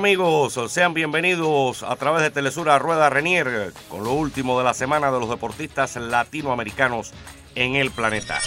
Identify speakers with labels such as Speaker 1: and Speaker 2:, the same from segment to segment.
Speaker 1: amigos? Sean bienvenidos a través de Telesura Rueda Renier con lo último de la semana de los deportistas latinoamericanos en el planeta.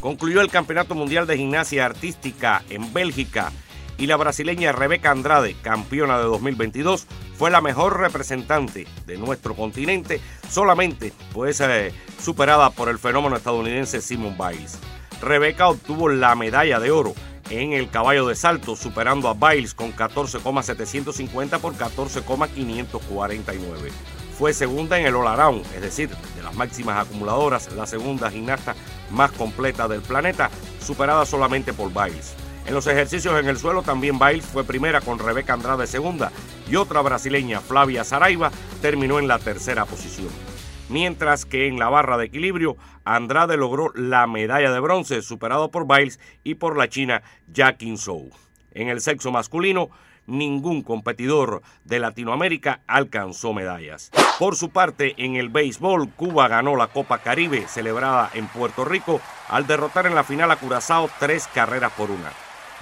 Speaker 1: Concluyó el Campeonato Mundial de Gimnasia Artística en Bélgica y la brasileña Rebeca Andrade, campeona de 2022, fue la mejor representante de nuestro continente, solamente pues eh, superada por el fenómeno estadounidense Simon Biles. Rebeca obtuvo la medalla de oro en el caballo de salto, superando a Biles con 14,750 por 14,549. Fue segunda en el All Around, es decir, de las máximas acumuladoras, la segunda gimnasta más completa del planeta, superada solamente por Biles. En los ejercicios en el suelo también Biles fue primera con Rebeca Andrade segunda y otra brasileña, Flavia Saraiva, terminó en la tercera posición mientras que en la barra de equilibrio Andrade logró la medalla de bronce, superado por Biles y por la china Jackie Zhou. En el sexo masculino, ningún competidor de Latinoamérica alcanzó medallas. Por su parte, en el béisbol, Cuba ganó la Copa Caribe celebrada en Puerto Rico al derrotar en la final a Curazao tres carreras por una.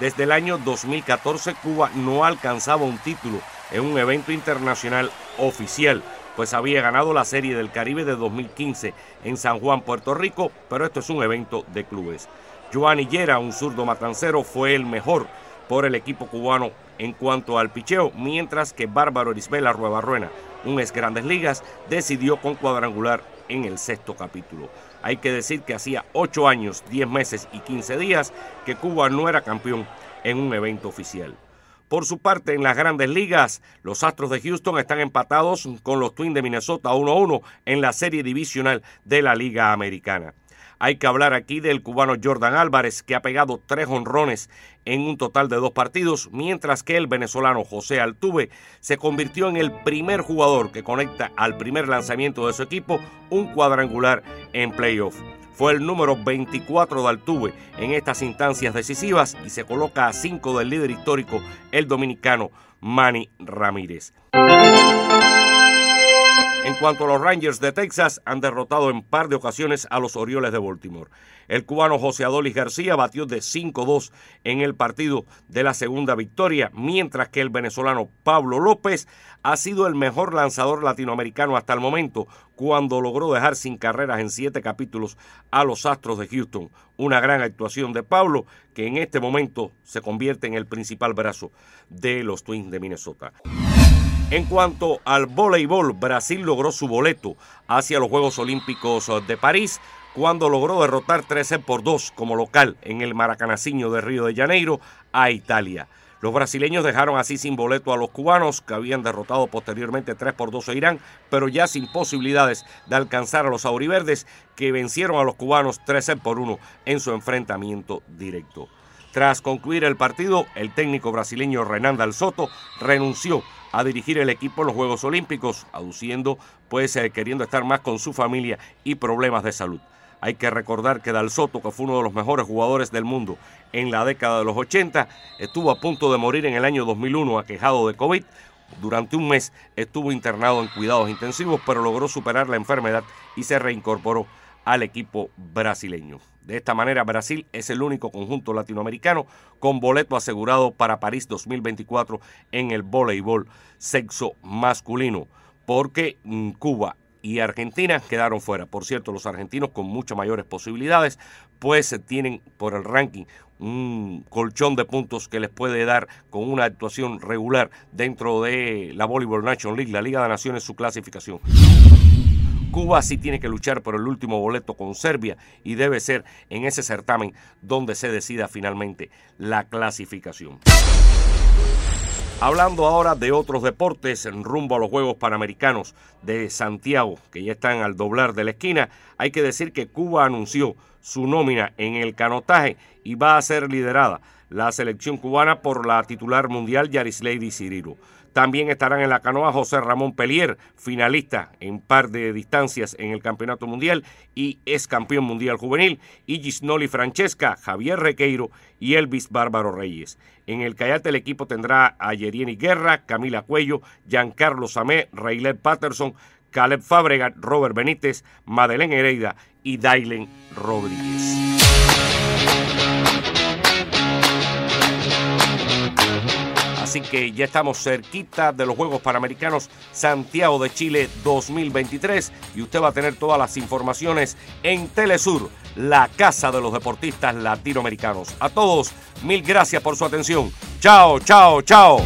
Speaker 1: Desde el año 2014, Cuba no alcanzaba un título en un evento internacional oficial pues había ganado la Serie del Caribe de 2015 en San Juan, Puerto Rico, pero esto es un evento de clubes. Joan Hillera, un zurdo matancero, fue el mejor por el equipo cubano en cuanto al picheo, mientras que Bárbaro Isbela Ruebarruena, un ex Grandes Ligas, decidió con cuadrangular en el sexto capítulo. Hay que decir que hacía 8 años, 10 meses y 15 días que Cuba no era campeón en un evento oficial. Por su parte, en las grandes ligas, los Astros de Houston están empatados con los Twins de Minnesota 1-1 en la serie divisional de la Liga Americana. Hay que hablar aquí del cubano Jordan Álvarez, que ha pegado tres honrones en un total de dos partidos, mientras que el venezolano José Altuve se convirtió en el primer jugador que conecta al primer lanzamiento de su equipo un cuadrangular en playoff. Fue el número 24 de Altuve en estas instancias decisivas y se coloca a 5 del líder histórico, el dominicano Manny Ramírez. En cuanto a los Rangers de Texas, han derrotado en par de ocasiones a los Orioles de Baltimore. El cubano José Adolis García batió de 5-2 en el partido de la segunda victoria, mientras que el venezolano Pablo López ha sido el mejor lanzador latinoamericano hasta el momento, cuando logró dejar sin carreras en siete capítulos a los Astros de Houston. Una gran actuación de Pablo, que en este momento se convierte en el principal brazo de los Twins de Minnesota. En cuanto al voleibol, Brasil logró su boleto hacia los Juegos Olímpicos de París cuando logró derrotar 13 por 2 como local en el Maracanaciño de Río de Janeiro a Italia. Los brasileños dejaron así sin boleto a los cubanos, que habían derrotado posteriormente 3 por 2 a Irán, pero ya sin posibilidades de alcanzar a los auriverdes, que vencieron a los cubanos 13 por 1 en su enfrentamiento directo. Tras concluir el partido, el técnico brasileño Renan Dal Soto renunció a dirigir el equipo en los Juegos Olímpicos, aduciendo pues eh, queriendo estar más con su familia y problemas de salud. Hay que recordar que Dal Soto, que fue uno de los mejores jugadores del mundo en la década de los 80, estuvo a punto de morir en el año 2001 aquejado de COVID. Durante un mes estuvo internado en cuidados intensivos, pero logró superar la enfermedad y se reincorporó al equipo brasileño. De esta manera, Brasil es el único conjunto latinoamericano con boleto asegurado para París 2024 en el voleibol sexo masculino, porque mm, Cuba y Argentina quedaron fuera. Por cierto, los argentinos con muchas mayores posibilidades, pues tienen por el ranking un colchón de puntos que les puede dar con una actuación regular dentro de la Volleyball National League, la Liga de Naciones, su clasificación. Cuba sí tiene que luchar por el último boleto con Serbia y debe ser en ese certamen donde se decida finalmente la clasificación. Hablando ahora de otros deportes en rumbo a los Juegos Panamericanos de Santiago, que ya están al doblar de la esquina, hay que decir que Cuba anunció su nómina en el canotaje y va a ser liderada la selección cubana por la titular mundial Lady Cirilo. También estarán en la canoa José Ramón Pelier, finalista en par de distancias en el Campeonato Mundial y es campeón mundial juvenil, y Gisnoli Francesca, Javier Requeiro y Elvis Bárbaro Reyes. En el cayate el equipo tendrá a Yerieni Guerra, Camila Cuello, Giancarlo Samé, Rayler Patterson, Caleb Fabregat, Robert Benítez, Madeleine Hereida y Dailen Rodríguez. Así que ya estamos cerquita de los Juegos Panamericanos Santiago de Chile 2023 y usted va a tener todas las informaciones en Telesur, la casa de los deportistas latinoamericanos. A todos, mil gracias por su atención. Chao, chao, chao.